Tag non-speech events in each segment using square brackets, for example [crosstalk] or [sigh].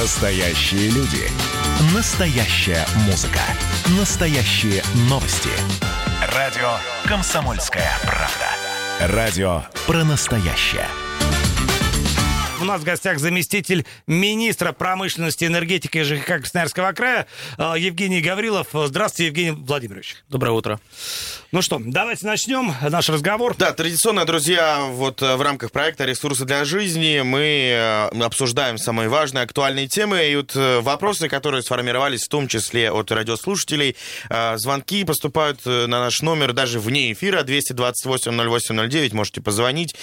Настоящие люди. Настоящая музыка. Настоящие новости. Радио «Комсомольская правда». Радио про настоящее. У нас в гостях заместитель министра промышленности, энергетики и ЖКХ Красноярского края э, Евгений Гаврилов. Здравствуйте, Евгений Владимирович. Доброе утро. Ну что, давайте начнем наш разговор. Да, традиционно, друзья, вот э, в рамках проекта «Ресурсы для жизни» мы э, обсуждаем самые важные, актуальные темы. И вот э, вопросы, которые сформировались, в том числе от радиослушателей, звонки поступают на наш номер даже вне эфира 228-08-09. Можете позвонить,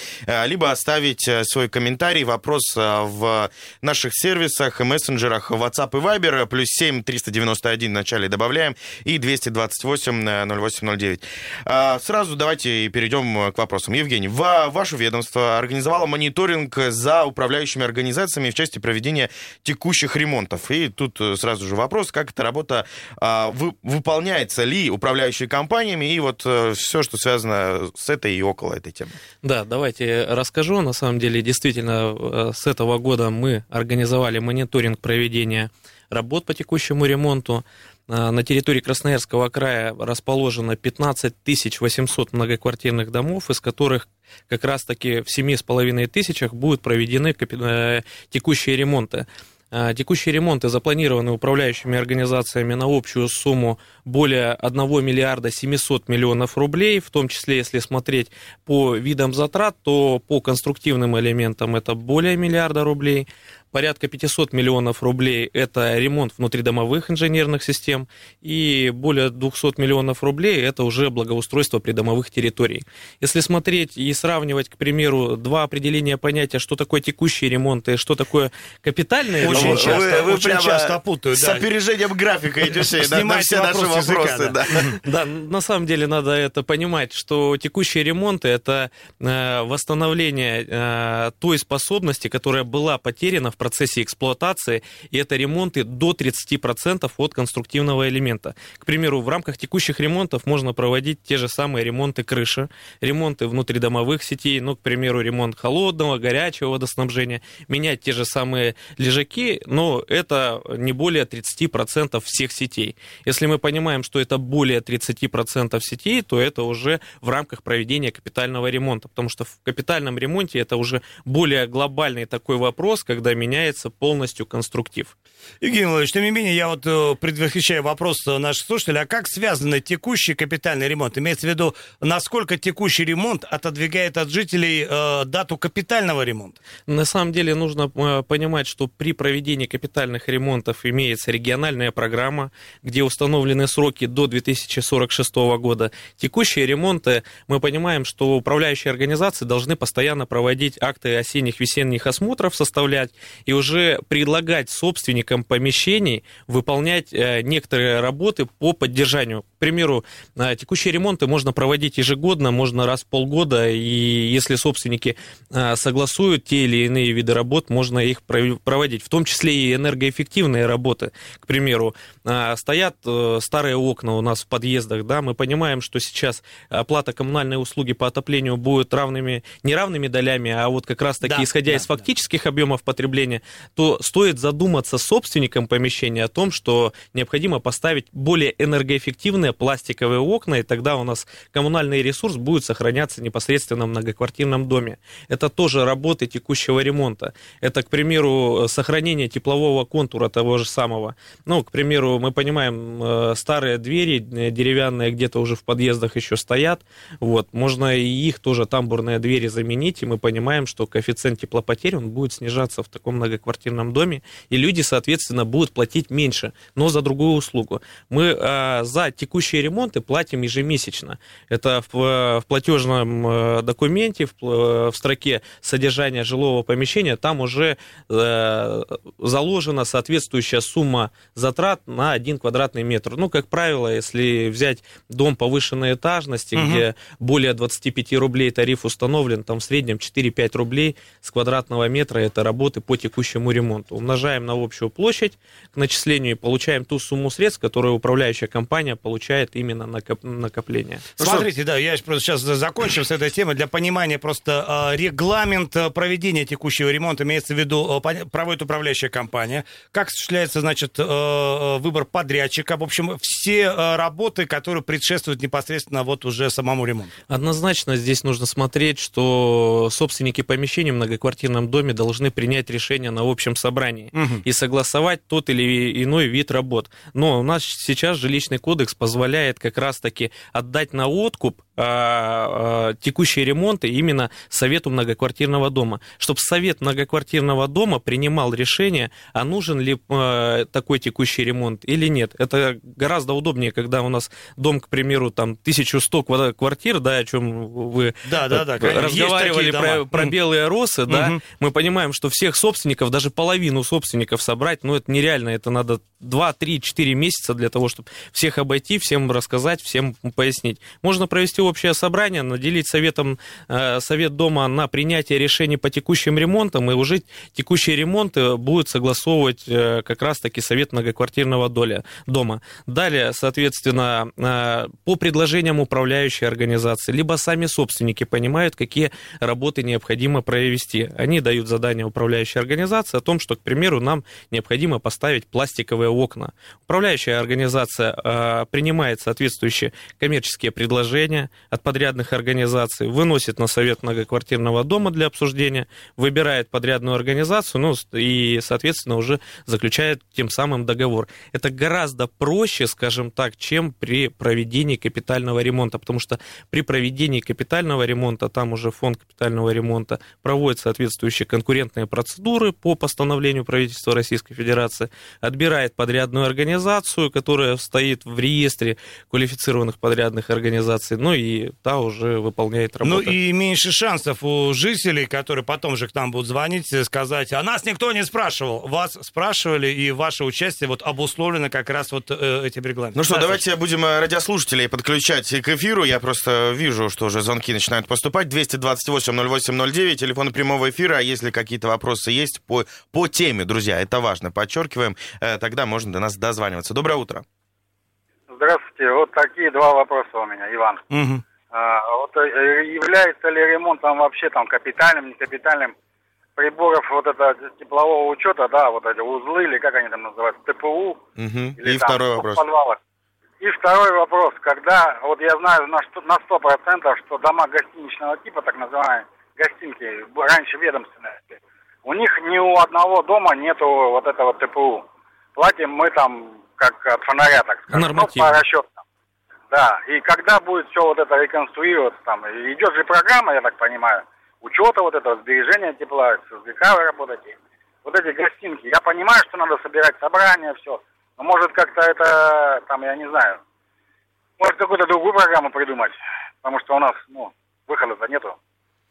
либо оставить свой комментарий, вопрос в наших сервисах мессенджерах WhatsApp и Viber, плюс 7 391 в начале добавляем, и 228-08-09. А, сразу давайте перейдем к вопросам. Евгений, ваше ведомство организовало мониторинг за управляющими организациями в части проведения текущих ремонтов. И тут э, сразу же вопрос, как эта работа а, выполняется ли управляющими компаниями и вот э, все, что связано с этой и около этой темы. Да, давайте расскажу. На самом деле, действительно, э, с этого года мы организовали мониторинг проведения работ по текущему ремонту. А, на территории Красноярского края расположено 15 800 многоквартирных домов, из которых как раз-таки в 7,5 тысячах будут проведены э, текущие ремонты. А, текущие ремонты запланированы управляющими организациями на общую сумму более 1 миллиарда 700 миллионов рублей, в том числе, если смотреть по видам затрат, то по конструктивным элементам это более миллиарда рублей, порядка 500 миллионов рублей – это ремонт внутридомовых инженерных систем, и более 200 миллионов рублей – это уже благоустройство придомовых территорий. Если смотреть и сравнивать, к примеру, два определения понятия, что такое текущий ремонт и что такое капитальный очень ремонт. Часто, вы, вы очень часто путают. С да. опережением графика идете на, на все наши вопросы. Да. [laughs] да, на самом деле надо это понимать, что текущие ремонты – это э, восстановление э, той способности, которая была потеряна в процессе эксплуатации, и это ремонты до 30% от конструктивного элемента. К примеру, в рамках текущих ремонтов можно проводить те же самые ремонты крыши, ремонты внутридомовых сетей, ну, к примеру, ремонт холодного, горячего водоснабжения, менять те же самые лежаки, но это не более 30% всех сетей. Если мы понимаем, что это более 30% сетей, то это уже в рамках проведения капитального ремонта, потому что в капитальном ремонте это уже более глобальный такой вопрос, когда меняется полностью конструктив. Евгений Владимирович, тем не менее, я вот э, предвосхищаю вопрос наших слушателей, а как связан текущий капитальный ремонт? Имеется в виду, насколько текущий ремонт отодвигает от жителей э, дату капитального ремонта? На самом деле нужно э, понимать, что при проведении капитальных ремонтов имеется региональная программа, где установлены сроки до 2046 года. Текущие ремонты, мы понимаем, что управляющие организации должны постоянно проводить акты осенних весенних осмотров, составлять и уже предлагать собственникам помещений выполнять э, некоторые работы по поддержанию. К примеру, э, текущие ремонты можно проводить ежегодно, можно раз в полгода, и если собственники э, согласуют те или иные виды работ, можно их проводить, в том числе и энергоэффективные работы. К примеру, стоят старые окна у нас в подъездах, да, мы понимаем, что сейчас оплата коммунальной услуги по отоплению будет равными, не равными долями, а вот как раз-таки, да, исходя да, из фактических да. объемов потребления, то стоит задуматься собственникам помещения о том, что необходимо поставить более энергоэффективные пластиковые окна, и тогда у нас коммунальный ресурс будет сохраняться непосредственно в многоквартирном доме. Это тоже работы текущего ремонта. Это, к примеру, сохранение теплового контура того же самого. Ну, к примеру, мы понимаем, э, старые двери э, деревянные где-то уже в подъездах еще стоят. Вот, можно и их тоже тамбурные двери заменить, и мы понимаем, что коэффициент теплопотери он будет снижаться в таком многоквартирном доме, и люди, соответственно, будут платить меньше, но за другую услугу. Мы э, за текущие ремонты платим ежемесячно. Это в, в платежном э, документе, в, э, в строке содержания жилого помещения, там уже э, заложена соответствующая сумма затрат на один квадратный метр. Ну, как правило, если взять дом повышенной этажности, угу. где более 25 рублей тариф установлен, там в среднем 4-5 рублей с квадратного метра это работы по текущему ремонту. Умножаем на общую площадь к начислению и получаем ту сумму средств, которую управляющая компания получает именно на накопление. Ну, Смотрите, да, я просто сейчас закончим с этой темой. Для понимания просто э, регламент э, проведения текущего ремонта имеется в виду, э, проводит управляющая компания. Как осуществляется, значит, выбор подрядчика. В общем, все работы, которые предшествуют непосредственно вот уже самому ремонту. Однозначно здесь нужно смотреть, что собственники помещений в многоквартирном доме должны принять решение на общем собрании угу. и согласовать тот или иной вид работ. Но у нас сейчас жилищный кодекс позволяет как раз-таки отдать на откуп а, а, текущие ремонты именно Совету многоквартирного дома, чтобы Совет многоквартирного дома принимал решение, а нужен ли а, такой текущий ремонт или нет. Это гораздо удобнее, когда у нас дом, к примеру, там 1100 квартир, да, о чем вы да, да, да, разговаривали про, про белые росы, угу. да, мы понимаем, что всех собственников, даже половину собственников собрать, ну, это нереально, это надо 2, 3, 4 месяца для того, чтобы всех обойти, всем рассказать, всем пояснить. Можно провести общее собрание, наделить советом, э, совет дома на принятие решений по текущим ремонтам, и уже текущие ремонты будут согласовывать э, как раз-таки совет многоквартирного доля, дома. Далее, соответственно, э, по предложениям управляющей организации, либо сами собственники понимают, какие работы необходимо провести. Они дают задание управляющей организации о том, что, к примеру, нам необходимо поставить пластиковые окна. Управляющая организация принимает соответствующие коммерческие предложения от подрядных организаций, выносит на совет многоквартирного дома для обсуждения, выбирает подрядную организацию, ну и, соответственно, уже заключает тем самым договор. Это гораздо проще, скажем так, чем при проведении капитального ремонта, потому что при проведении капитального ремонта, там уже фонд капитального ремонта проводит соответствующие конкурентные процедуры по постановлению правительства Российской Федерации, отбирает подрядную организацию, которая стоит в реестре квалифицированных подрядных организаций, ну и та уже выполняет работу. Ну и меньше шансов у жителей, которые потом же к нам будут звонить и сказать, а нас никто не спрашивал. Вас спрашивали, и ваше участие вот обусловлено как раз вот э, этим регламентом. Ну что, да, давайте будем э, радиослушателей подключать к эфиру. Я просто вижу, что уже звонки начинают поступать. 228-08-09, телефон прямого эфира. А если какие-то вопросы есть по, по теме, друзья, это важно, подчеркиваем, э, тогда можно до нас дозваниваться. Доброе утро. Здравствуйте. Вот такие два вопроса у меня, Иван. Угу. А, вот э, является ли ремонтом вообще там капитальным, не капитальным приборов вот это теплового учета, да, вот эти узлы или как они там называются, ТПУ. Угу. Или И там, второй вопрос. Подвалах. И второй вопрос, когда, вот я знаю на, сто, на 100%, что дома гостиничного типа, так называемые гостинки, раньше ведомственные, у них ни у одного дома нету вот этого ТПУ. Платим мы там как от фонаря, так сказать. Нормативно. Ну, по расчетам. Да, и когда будет все вот это реконструироваться, там, идет же программа, я так понимаю, учета вот этого, сбережения тепла, с СГК вы работаете, вот эти гостинки. Я понимаю, что надо собирать собрания, все, но может как-то это, там, я не знаю, может какую-то другую программу придумать, потому что у нас, ну, выхода-то нету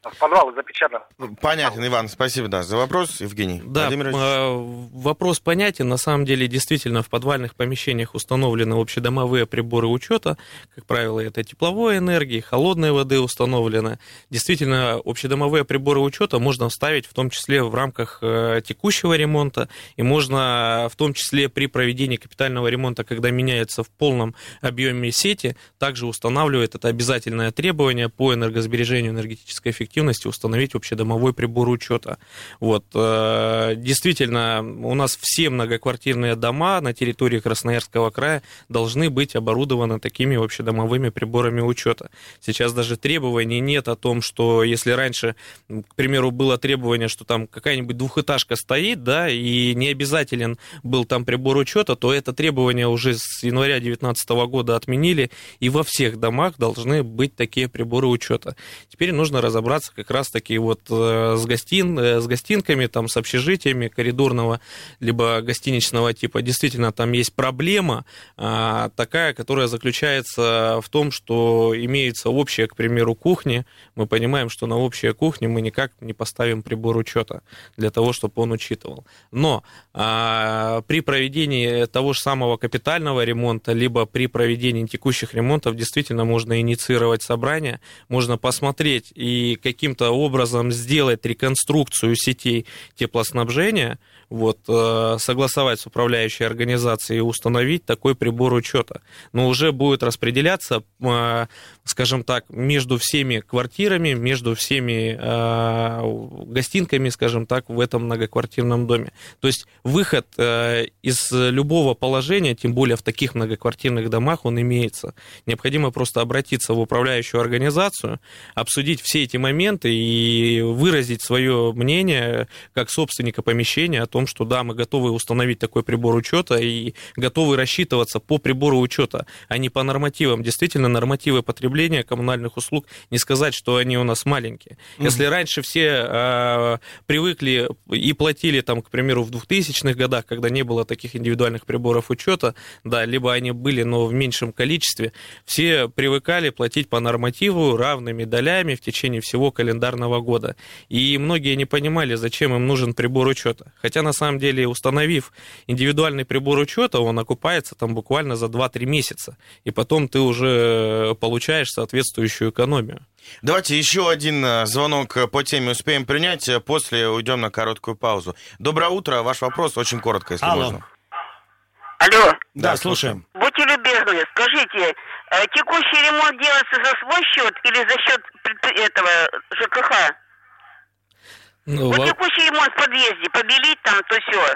в подвалы запечатаны. Понятен, Иван, спасибо да, за вопрос. Евгений да, э, вопрос понятен. На самом деле, действительно, в подвальных помещениях установлены общедомовые приборы учета. Как правило, это тепловой энергии, холодной воды установлены. Действительно, общедомовые приборы учета можно вставить в том числе в рамках э, текущего ремонта. И можно в том числе при проведении капитального ремонта, когда меняется в полном объеме сети, также устанавливает это обязательное требование по энергосбережению энергетической эффективности эффективности установить общедомовой прибор учета. Вот. Э, действительно, у нас все многоквартирные дома на территории Красноярского края должны быть оборудованы такими общедомовыми приборами учета. Сейчас даже требований нет о том, что если раньше, к примеру, было требование, что там какая-нибудь двухэтажка стоит, да, и не обязателен был там прибор учета, то это требование уже с января 2019 года отменили, и во всех домах должны быть такие приборы учета. Теперь нужно разобраться заниматься как раз-таки вот э, с, гостин, э, с гостинками, там, с общежитиями коридорного, либо гостиничного типа. Действительно, там есть проблема а, такая, которая заключается в том, что имеется общая, к примеру, кухня. Мы понимаем, что на общей кухне мы никак не поставим прибор учета для того, чтобы он учитывал. Но а, при проведении того же самого капитального ремонта, либо при проведении текущих ремонтов, действительно можно инициировать собрание, можно посмотреть и какие каким-то образом сделать реконструкцию сетей теплоснабжения, вот, э, согласовать с управляющей организацией и установить такой прибор учета. Но уже будет распределяться, э, скажем так, между всеми квартирами, между всеми э, гостинками, скажем так, в этом многоквартирном доме. То есть выход из любого положения, тем более в таких многоквартирных домах, он имеется. Необходимо просто обратиться в управляющую организацию, обсудить все эти моменты и выразить свое мнение как собственника помещения о том, что да, мы готовы установить такой прибор учета и готовы рассчитываться по прибору учета, а не по нормативам. Действительно, нормативы потребления коммунальных услуг, не сказать, что они у нас маленькие. Mm-hmm. Если раньше все э, привыкли и платили, там, к примеру, в 2000-х годах, когда не было таких индивидуальных приборов учета, да, либо они были, но в меньшем количестве, все привыкали платить по нормативу равными долями в течение всего календарного года. И многие не понимали, зачем им нужен прибор учета. Хотя на самом деле, установив индивидуальный прибор учета, он окупается там буквально за 2-3 месяца. И потом ты уже получаешь соответствующую экономию. Давайте еще один э, звонок по теме успеем принять, э, после уйдем на короткую паузу. Доброе утро, ваш вопрос очень коротко, если Алло. можно. Алло. Да, да слушаем. Будьте любезны, скажите, э, текущий ремонт делается за свой счет или за счет этого ЖКХ? Ну, вот во... текущий ремонт в подъезде, побелить там, то все.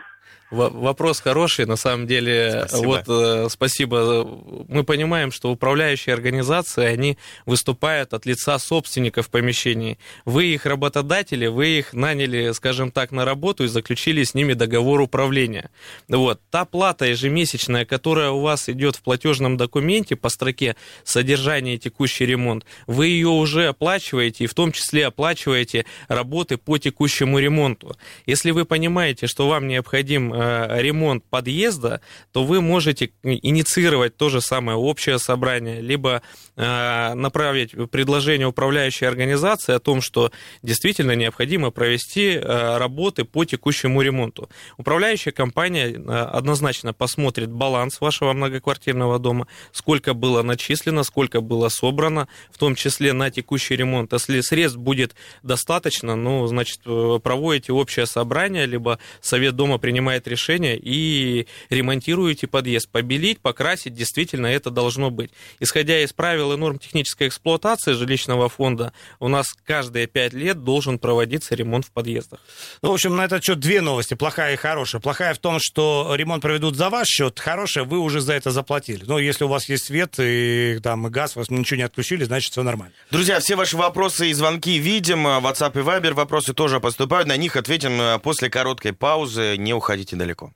Вопрос хороший, на самом деле. Спасибо. Вот, э, спасибо. Мы понимаем, что управляющие организации, они выступают от лица собственников помещений. Вы их работодатели, вы их наняли, скажем так, на работу и заключили с ними договор управления. Вот. Та плата ежемесячная, которая у вас идет в платежном документе по строке содержание и текущий ремонт, вы ее уже оплачиваете, и в том числе оплачиваете работы по текущему ремонту. Если вы понимаете, что вам необходим Э, ремонт подъезда, то вы можете инициировать то же самое общее собрание, либо э, направить предложение управляющей организации о том, что действительно необходимо провести э, работы по текущему ремонту. Управляющая компания однозначно посмотрит баланс вашего многоквартирного дома, сколько было начислено, сколько было собрано, в том числе на текущий ремонт. Если средств будет достаточно, ну, значит, проводите общее собрание, либо совет дома принимает решение и ремонтируете подъезд. Побелить, покрасить, действительно это должно быть. Исходя из правил и норм технической эксплуатации жилищного фонда, у нас каждые пять лет должен проводиться ремонт в подъездах. Ну, в общем, на этот счет две новости, плохая и хорошая. Плохая в том, что ремонт проведут за ваш счет, хорошая, вы уже за это заплатили. Но если у вас есть свет и там и газ, вас ничего не отключили, значит, все нормально. Друзья, все ваши вопросы и звонки видим. WhatsApp и Viber вопросы тоже поступают. На них ответим э, после короткой паузы. Не уходите далеко.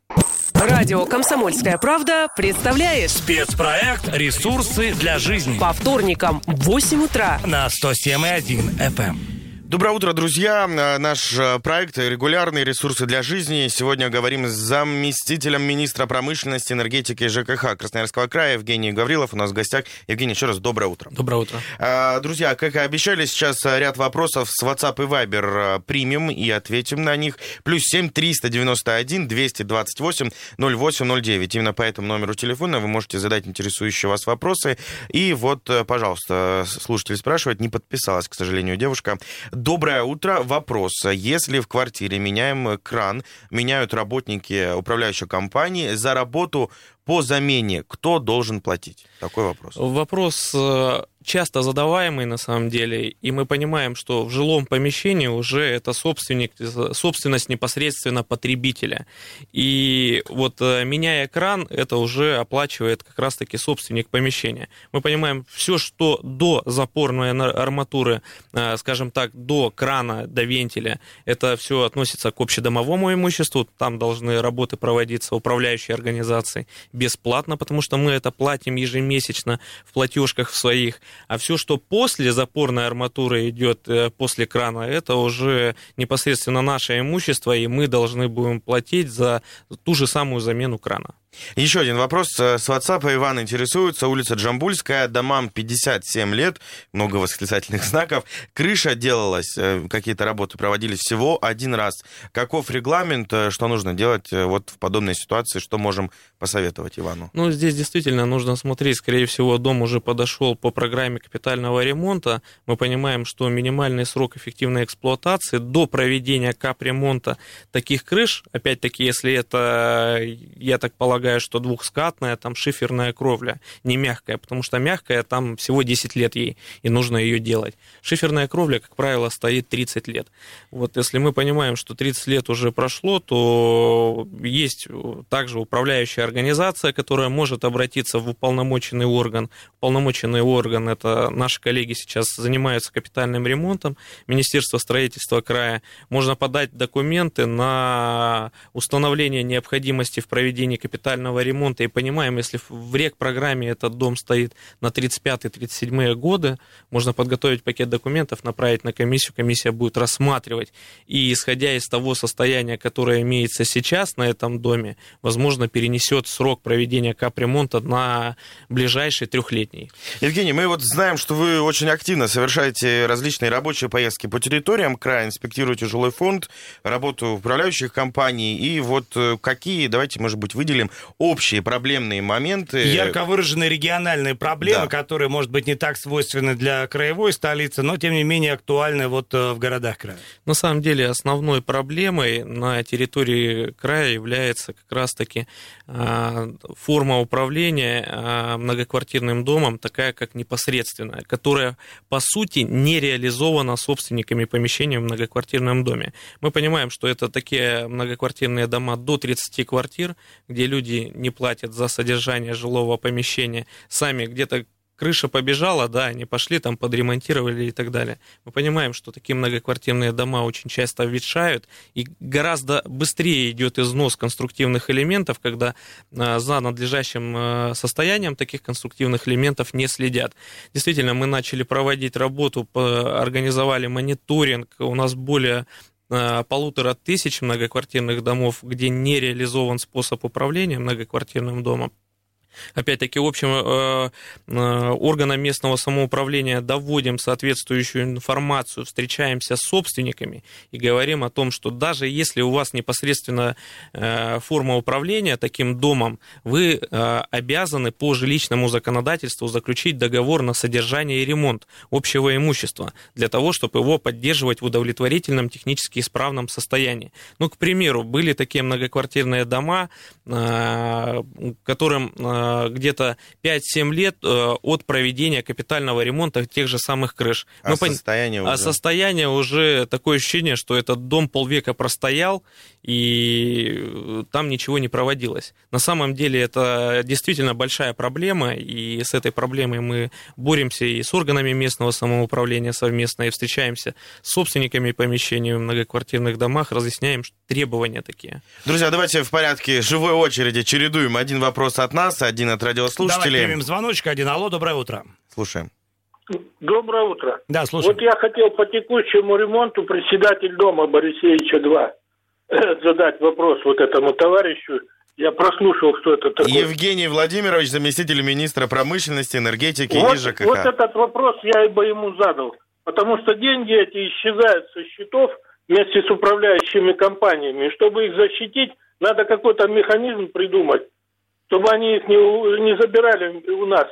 Радио «Комсомольская правда» представляет спецпроект «Ресурсы для жизни» по вторникам в 8 утра на 107,1 FM. Доброе утро, друзья. Э, наш э, проект «Регулярные ресурсы для жизни». Сегодня говорим с заместителем министра промышленности, энергетики и ЖКХ Красноярского края Евгений Гаврилов. У нас в гостях. Евгений, еще раз доброе утро. Доброе утро. Э, друзья, как и обещали, сейчас ряд вопросов с WhatsApp и Viber примем и ответим на них. Плюс 7 391 228 0809. Именно по этому номеру телефона вы можете задать интересующие вас вопросы. И вот, пожалуйста, слушатель спрашивает, не подписалась, к сожалению, девушка. Доброе утро. Вопрос. Если в квартире меняем кран, меняют работники управляющей компании, за работу по замене кто должен платить? Такой вопрос. Вопрос э, часто задаваемый на самом деле, и мы понимаем, что в жилом помещении уже это собственник, собственность непосредственно потребителя. И вот э, меняя кран, это уже оплачивает как раз-таки собственник помещения. Мы понимаем, все, что до запорной арматуры, э, скажем так, до крана, до вентиля, это все относится к общедомовому имуществу, там должны работы проводиться управляющей организацией бесплатно, потому что мы это платим ежемесячно в платежках своих. А все, что после запорной арматуры идет, э, после крана, это уже непосредственно наше имущество, и мы должны будем платить за ту же самую замену крана. Еще один вопрос с WhatsApp. Иван интересуется. Улица Джамбульская, домам 57 лет, много восклицательных [laughs] знаков. Крыша делалась, э, какие-то работы проводились всего один раз. Каков регламент, э, что нужно делать э, вот в подобной ситуации, что можем посоветовать Ивану? Ну, здесь действительно нужно смотреть. Скорее всего, дом уже подошел по программе капитального ремонта. Мы понимаем, что минимальный срок эффективной эксплуатации до проведения капремонта таких крыш, опять-таки, если это, я так полагаю, полагаю, что двухскатная, там шиферная кровля, не мягкая, потому что мягкая там всего 10 лет ей, и нужно ее делать. Шиферная кровля, как правило, стоит 30 лет. Вот если мы понимаем, что 30 лет уже прошло, то есть также управляющая организация, которая может обратиться в уполномоченный орган. Уполномоченный орган, это наши коллеги сейчас занимаются капитальным ремонтом, Министерство строительства края. Можно подать документы на установление необходимости в проведении капитального капитального ремонта и понимаем, если в рек-программе этот дом стоит на 35-37 годы, можно подготовить пакет документов, направить на комиссию, комиссия будет рассматривать. И исходя из того состояния, которое имеется сейчас на этом доме, возможно, перенесет срок проведения капремонта на ближайший трехлетний. Евгений, мы вот знаем, что вы очень активно совершаете различные рабочие поездки по территориям края, инспектируете жилой фонд, работу управляющих компаний. И вот э, какие, давайте, может быть, выделим общие проблемные моменты. Ярко выраженные региональные проблемы, да. которые, может быть, не так свойственны для краевой столицы, но, тем не менее, актуальны вот э, в городах края. На самом деле, основной проблемой на территории края является как раз-таки а, форма управления а, многоквартирным домом, такая как непосредственная, которая, по сути, не реализована собственниками помещения в многоквартирном доме. Мы понимаем, что это такие многоквартирные дома до 30 квартир, где люди люди не платят за содержание жилого помещения, сами где-то крыша побежала, да, они пошли там подремонтировали и так далее. Мы понимаем, что такие многоквартирные дома очень часто ветшают, и гораздо быстрее идет износ конструктивных элементов, когда а, за надлежащим а, состоянием таких конструктивных элементов не следят. Действительно, мы начали проводить работу, организовали мониторинг, у нас более Э, полутора тысяч многоквартирных домов, где не реализован способ управления многоквартирным домом. Опять-таки, общим э, э, органам местного самоуправления доводим соответствующую информацию, встречаемся с собственниками и говорим о том, что даже если у вас непосредственно э, форма управления таким домом, вы обязаны по жилищному законодательству заключить договор на содержание и ремонт общего имущества для того, чтобы его поддерживать в удовлетворительном технически исправном состоянии. Ну, к примеру, были такие многоквартирные дома, которым где-то 5-7 лет э, от проведения капитального ремонта тех же самых крыш. А Мы состояние пон... уже? А состояние уже такое ощущение, что этот дом полвека простоял, и там ничего не проводилось. На самом деле это действительно большая проблема, и с этой проблемой мы боремся и с органами местного самоуправления совместно, и встречаемся с собственниками помещений в многоквартирных домах, разъясняем требования такие. Друзья, давайте в порядке живой очереди чередуем один вопрос от нас, один от радиослушателей. Давай примем звоночек один. Алло, доброе утро. Слушаем. Доброе утро. Да, слушаем. Вот я хотел по текущему ремонту председатель дома Борисевича 2 [clears throat] задать вопрос вот этому товарищу. Я прослушал, что это такое. Евгений Владимирович, заместитель министра промышленности, энергетики вот, и ЖКХ. Вот этот вопрос я бы ему задал. Потому что деньги эти исчезают со счетов вместе с управляющими компаниями. Чтобы их защитить, надо какой-то механизм придумать, чтобы они их не, не забирали у нас.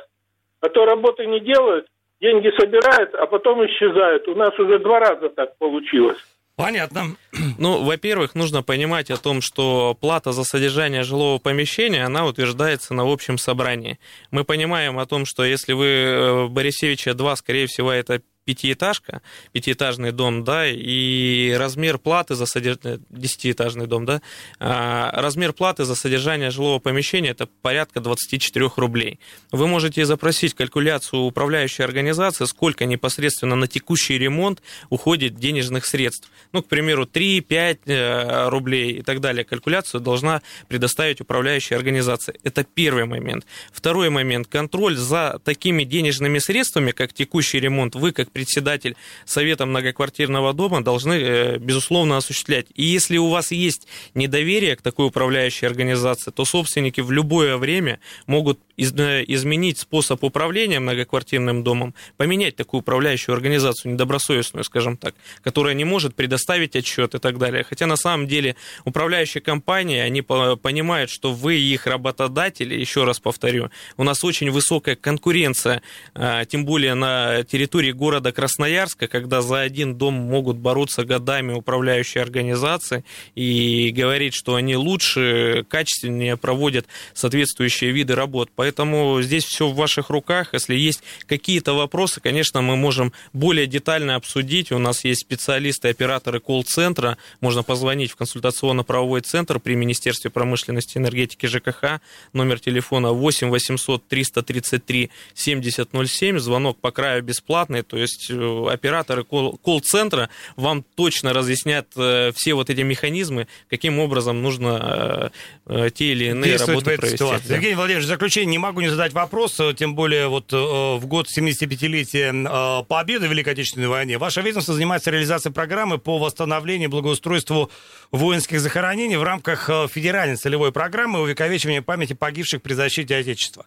А то работы не делают, деньги собирают, а потом исчезают. У нас уже два раза так получилось. Понятно. Ну, во-первых, нужно понимать о том, что плата за содержание жилого помещения, она утверждается на общем собрании. Мы понимаем о том, что если вы э, Борисевича 2, скорее всего, это пятиэтажка, пятиэтажный дом, да, и размер платы за содержание, десятиэтажный дом, да, а, размер платы за содержание жилого помещения это порядка 24 рублей. Вы можете запросить калькуляцию управляющей организации, сколько непосредственно на текущий ремонт уходит денежных средств. Ну, к примеру, 3-5 э, рублей и так далее. Калькуляцию должна предоставить управляющая организация. Это первый момент. Второй момент. Контроль за такими денежными средствами, как текущий ремонт, вы как председатель совета многоквартирного дома, должны, безусловно, осуществлять. И если у вас есть недоверие к такой управляющей организации, то собственники в любое время могут изменить способ управления многоквартирным домом, поменять такую управляющую организацию недобросовестную, скажем так, которая не может предоставить отчет и так далее. Хотя на самом деле управляющие компании, они понимают, что вы их работодатели, еще раз повторю, у нас очень высокая конкуренция, а, тем более на территории города Красноярска, когда за один дом могут бороться годами управляющие организации и говорить, что они лучше, качественнее проводят соответствующие виды работ. Поэтому здесь все в ваших руках. Если есть какие-то вопросы, конечно, мы можем более детально обсудить. У нас есть специалисты, операторы колл-центра. Можно позвонить в консультационно-правовой центр при Министерстве промышленности, энергетики, ЖКХ. Номер телефона 8 800 333 7007. Звонок по краю бесплатный. То есть э, операторы колл-центра вам точно разъяснят э, все вот эти механизмы, каким образом нужно э, те или иные работы провести. Ситуации. Евгений Владимирович, заключение не могу не задать вопрос, э, тем более вот э, в год 75-летия э, победы в Великой Отечественной войне ваше ведомство занимается реализацией программы по восстановлению и благоустройству воинских захоронений в рамках федеральной целевой программы увековечивания памяти погибших при защите Отечества.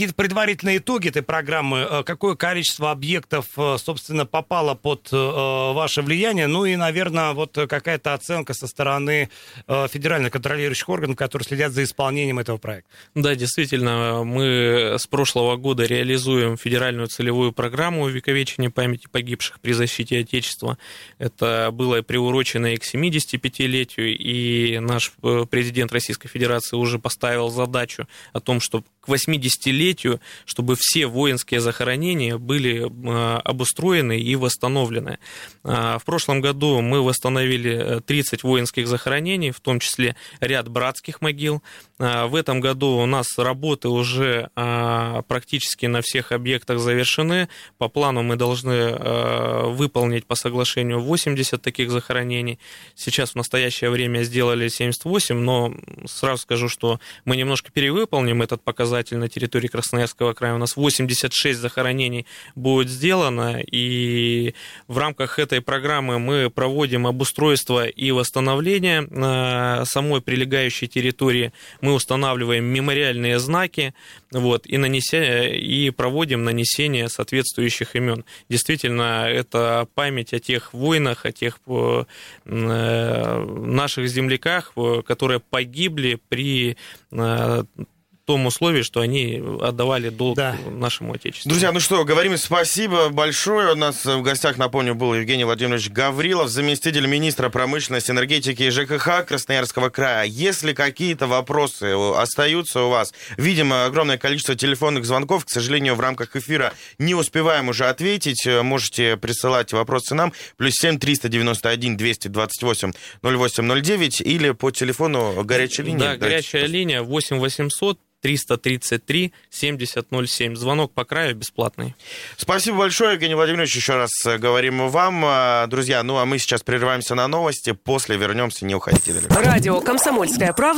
Какие-то предварительные итоги этой программы, какое количество объектов, собственно, попало под ваше влияние, ну и, наверное, вот какая-то оценка со стороны федеральных контролирующих органов, которые следят за исполнением этого проекта. Да, действительно, мы с прошлого года реализуем федеральную целевую программу увековечения памяти погибших при защите Отечества. Это было приурочено и к 75-летию, и наш э, президент Российской Федерации уже поставил задачу о том, что к 80-летию, чтобы все воинские захоронения были э, обустроены и восстановлены. А, в прошлом году мы восстановили 30 э, воинских захоронений, в том числе ряд братских могил. В этом году у нас работы уже практически на всех объектах завершены. По плану мы должны выполнить по соглашению 80 таких захоронений. Сейчас в настоящее время сделали 78, но сразу скажу, что мы немножко перевыполним этот показатель на территории Красноярского края. У нас 86 захоронений будет сделано, и в рамках этой программы мы проводим обустройство и восстановление самой прилегающей территории. Мы устанавливаем мемориальные знаки вот, и, нанеся, и проводим нанесение соответствующих имен. Действительно, это память о тех войнах, о тех э, наших земляках, э, которые погибли при э, том условии, что они отдавали долг да. нашему Отечеству. Друзья, ну что, говорим спасибо большое. У нас в гостях, напомню, был Евгений Владимирович Гаврилов, заместитель министра промышленности, энергетики и ЖКХ Красноярского края. Если какие-то вопросы остаются у вас, видимо, огромное количество телефонных звонков, к сожалению, в рамках эфира не успеваем уже ответить. Можете присылать вопросы нам. Плюс 7 391 228 0809 или по телефону горячей линии. Да, горячая линия 8 800 333 7007. Звонок по краю бесплатный. Спасибо большое, Евгений Владимирович. Еще раз э, говорим вам. Э, друзья, ну а мы сейчас прерываемся на новости. После вернемся. Не уходите далеко. Радио «Комсомольская правда»